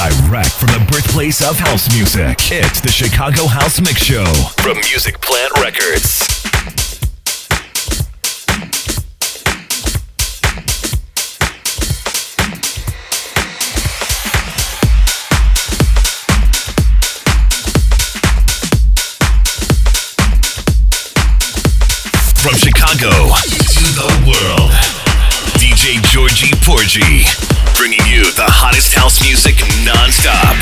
Direct from the birthplace of house music, it's the Chicago House Mix Show from Music Plant Records. From Chicago. DJ Georgie Porgy, bringing you the hottest house music nonstop.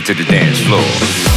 To the dance floor.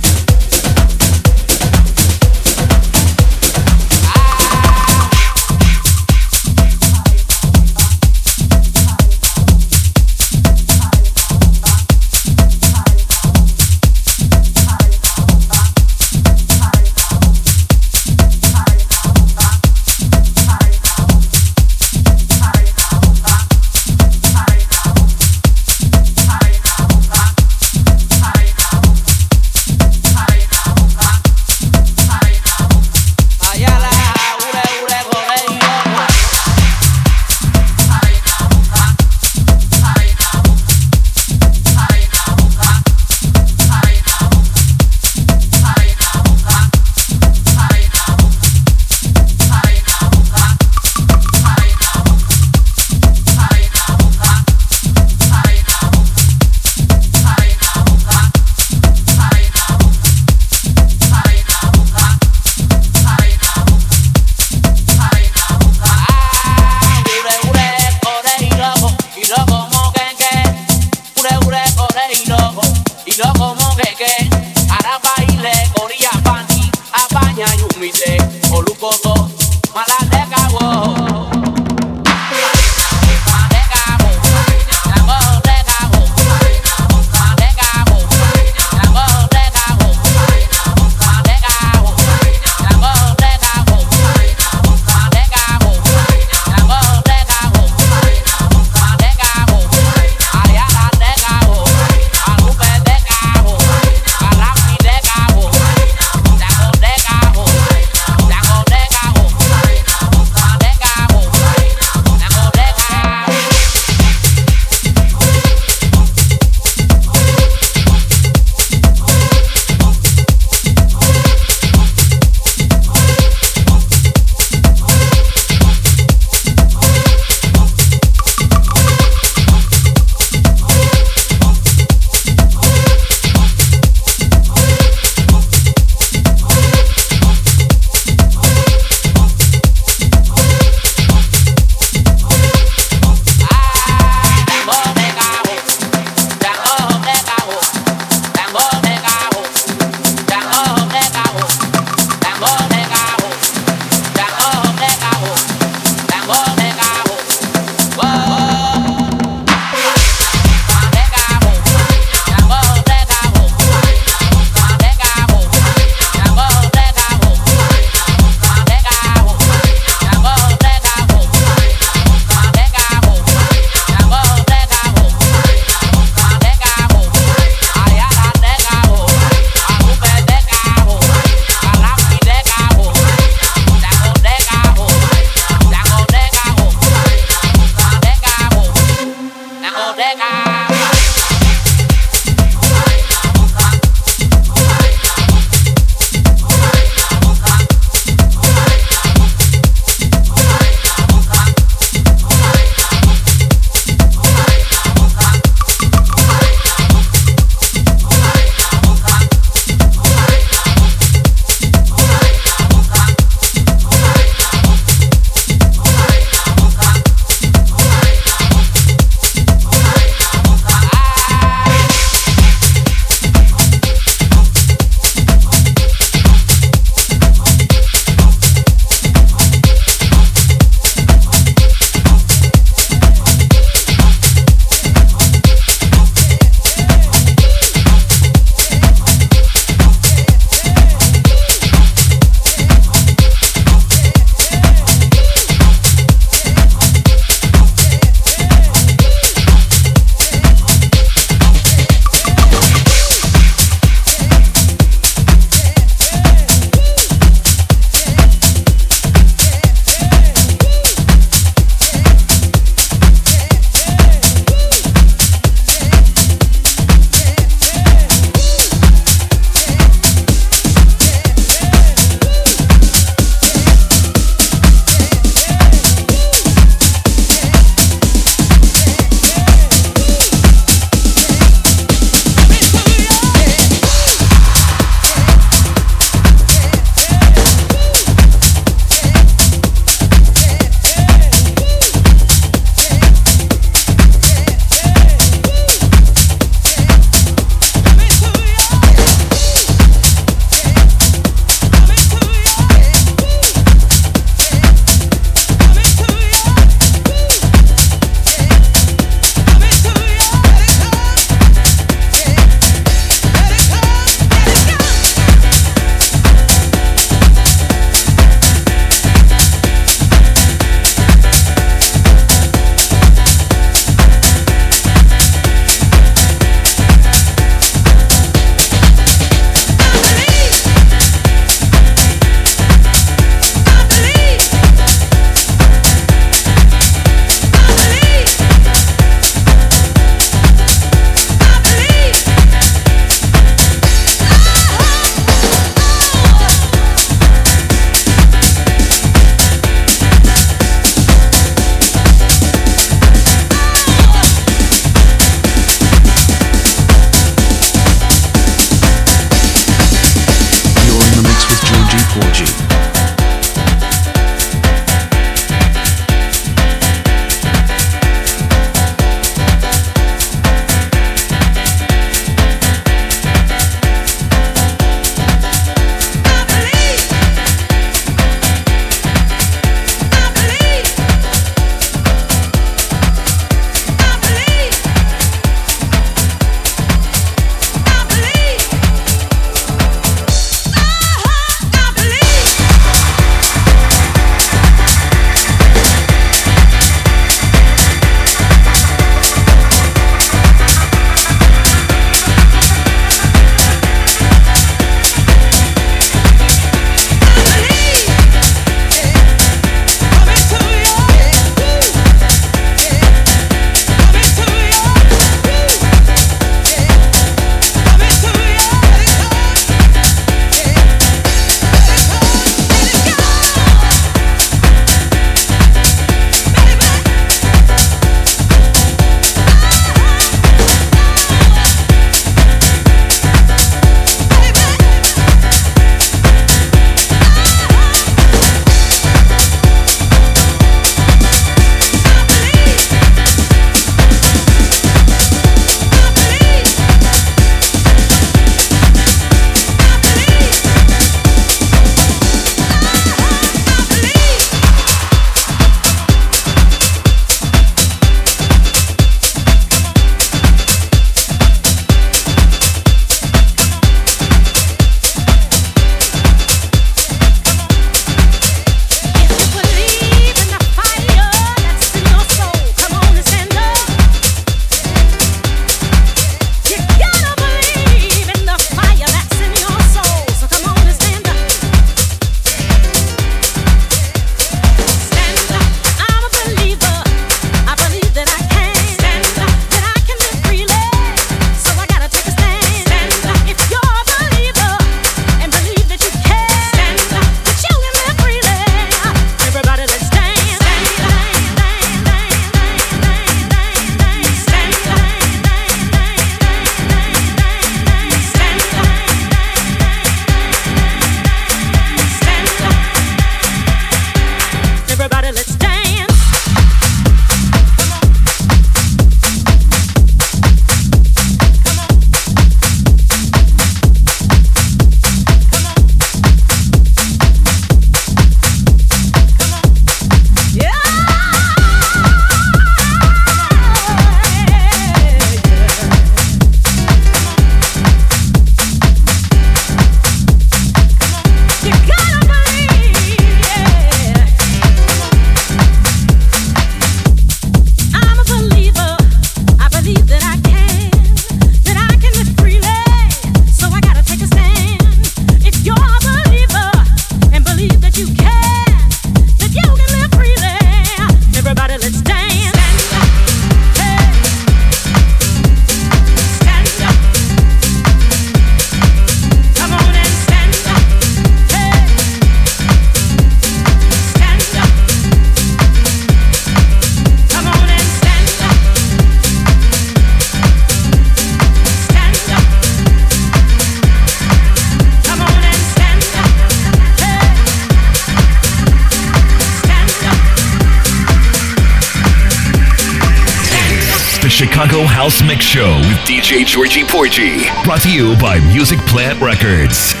Show with DJ Georgie Porgy. Brought to you by Music Plant Records.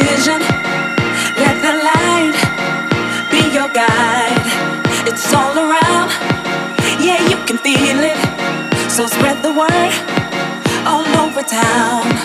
vision. Let the light be your guide. It's all around. Yeah, you can feel it. So spread the word all over town.